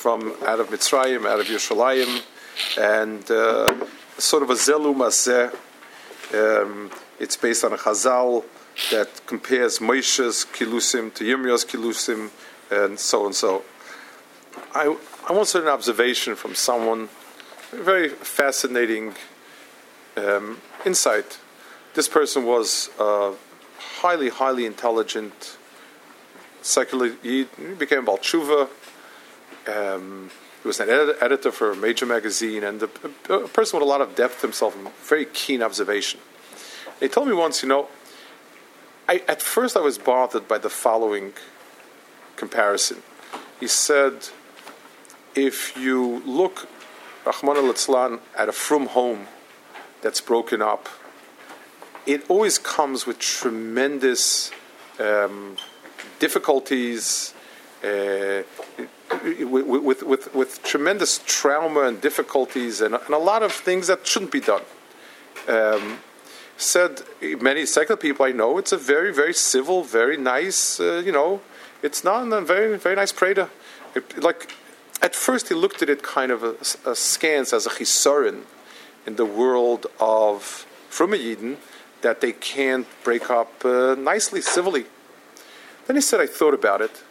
from out of Mitzrayim, out of Yerushalayim, and uh, sort of a Zelu Maseh. Um, it's based on a Chazal that compares Moshe's Kilusim to Yirmiya's Kilusim, and so and so. I, I want to an observation from someone, very fascinating um, insight. This person was a highly, highly intelligent secular He became Baal Tshuva. Um, he was an ed- editor for a major magazine, and a, a, person with a lot of depth himself, and very keen observation. He told me once, you know, I, at first I was bothered by the following comparison. He said, if you look, Rahman al at a frum home that's broken up, it always comes with tremendous um, difficulties, uh, with, with, with, tremendous trauma and difficulties, and, and, a lot of things that shouldn't be done. Um, said many secular people I know, it's a very, very civil, very nice, uh, you know, it's not a very, very nice prayer. Like, at first he looked at it kind of a, a scans as a chisaron in the world of frum Yidden that they can't break up uh, nicely, civilly. Then he said, I thought about it.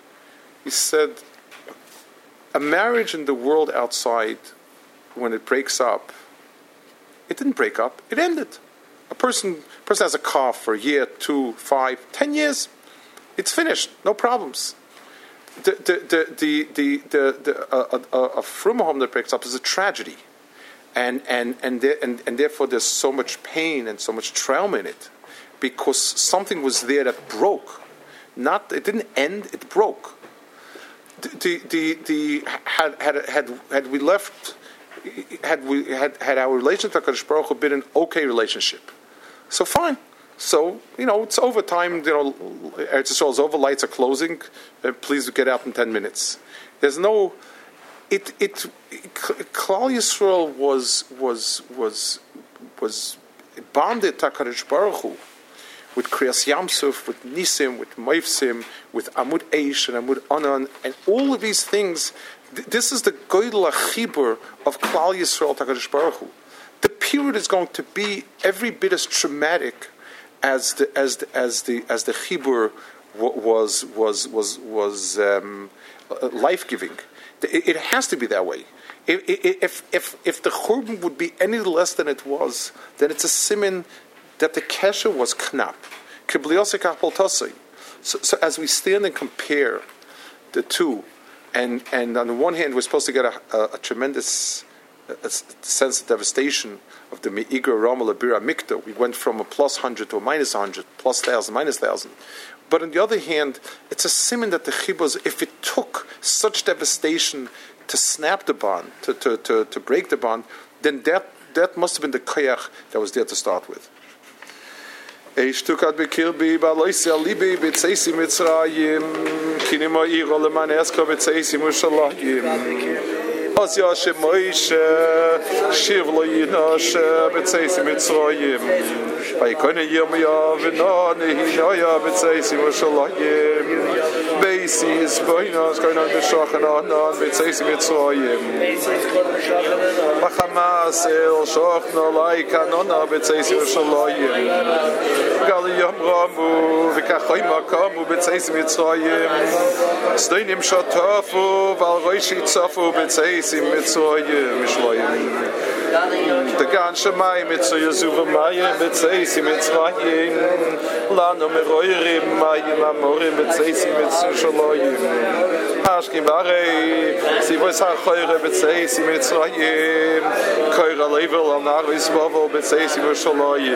He said, a marriage in the world outside, when it breaks up, it didn't break up, it ended. A person, person has a car for a year, two, five, ten years, it's finished, no problems. The, the, the, the, the, the, uh, uh, a that breaks up is a tragedy. And, and, and, and, and therefore, there's so much pain and so much trauma in it because something was there that broke. Not, it didn't end, it broke. The, the, the, had, had, had, had we left, had, we, had, had our relationship with Baruch Hu been an okay relationship, so fine. So, you know, it's over time, you know, Eretz Yisrael is over, lights are closing, uh, please get out in 10 minutes. There's no, it, it, it Klal Yisrael was, was, was, was bonded to HaKadosh Baruch Hu with Kriyas Yam Suf, with Nisim, with Moifsim, with Amud Eish and Amud Anan, and all of these things. Th- this is the Goydel Achibur of Klal Yisrael Takadish Baruch Hu. The pirud is going to be every bit as traumatic as the as the as the as the Chibur was was was was um, life giving. It, has to be that way. If if if if the Churban would be any less than it was, then it's a simin that the kesher was knap. So, so as we stand and compare the two, and and on the one hand we're supposed to get a, a, a tremendous a sense of devastation of the Me'igra Rama L'Bira Amikta. We went from a plus 100 to a minus 100, plus 1,000, minus 1,000. But on the other hand, it's a simon that the chibos, if it took such devastation to snap the bond, to, to, to, to break the bond, then that, that must have been the koyach that was there to start with. Ey שטוק hat bekir bi ba lois ja libi bi tseisi mit zraim kinema i rolle man erst ko tseisi mushallah im as ja shmoish shivlo yinosh bi tseisi bei können hier mir ja wenn ne hier ja ja mit sei sie was soll ich bei sie ist bei uns kein an der sache noch noch mit sei sie mit so ihr machen was er schaut like noch noch mit sei sie was soll ich gal kein mal kommen mit sei sie mit so stehen im weil reisch ich mit sei sie mit so de ganze mai mit so jesu von mai mit zeis mit zwei in la no me roire mai la more mit zeis mit so shloi paschi bare si vo sa khoire mit zeisi mit zwei in keure level an arvis bavo mit zeisi mit schloi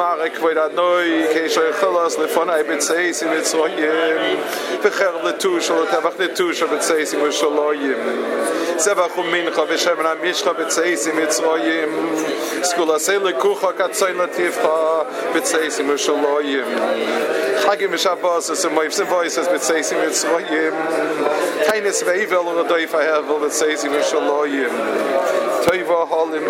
mare kwoy dat noy ke shoy khalas le fon ay bit zeis in mit zoyem bekher le tu shol ot le tu shol in shloyem seva um min khav shem na mish khav bit zeis in mit zoyem skula se le kukh kat zayn le tif kha bit zeis in shloyem khage mish abos es in mayf voices bit zeis in keines vevel oder doy fahr vol bit in shloyem Toivo hol im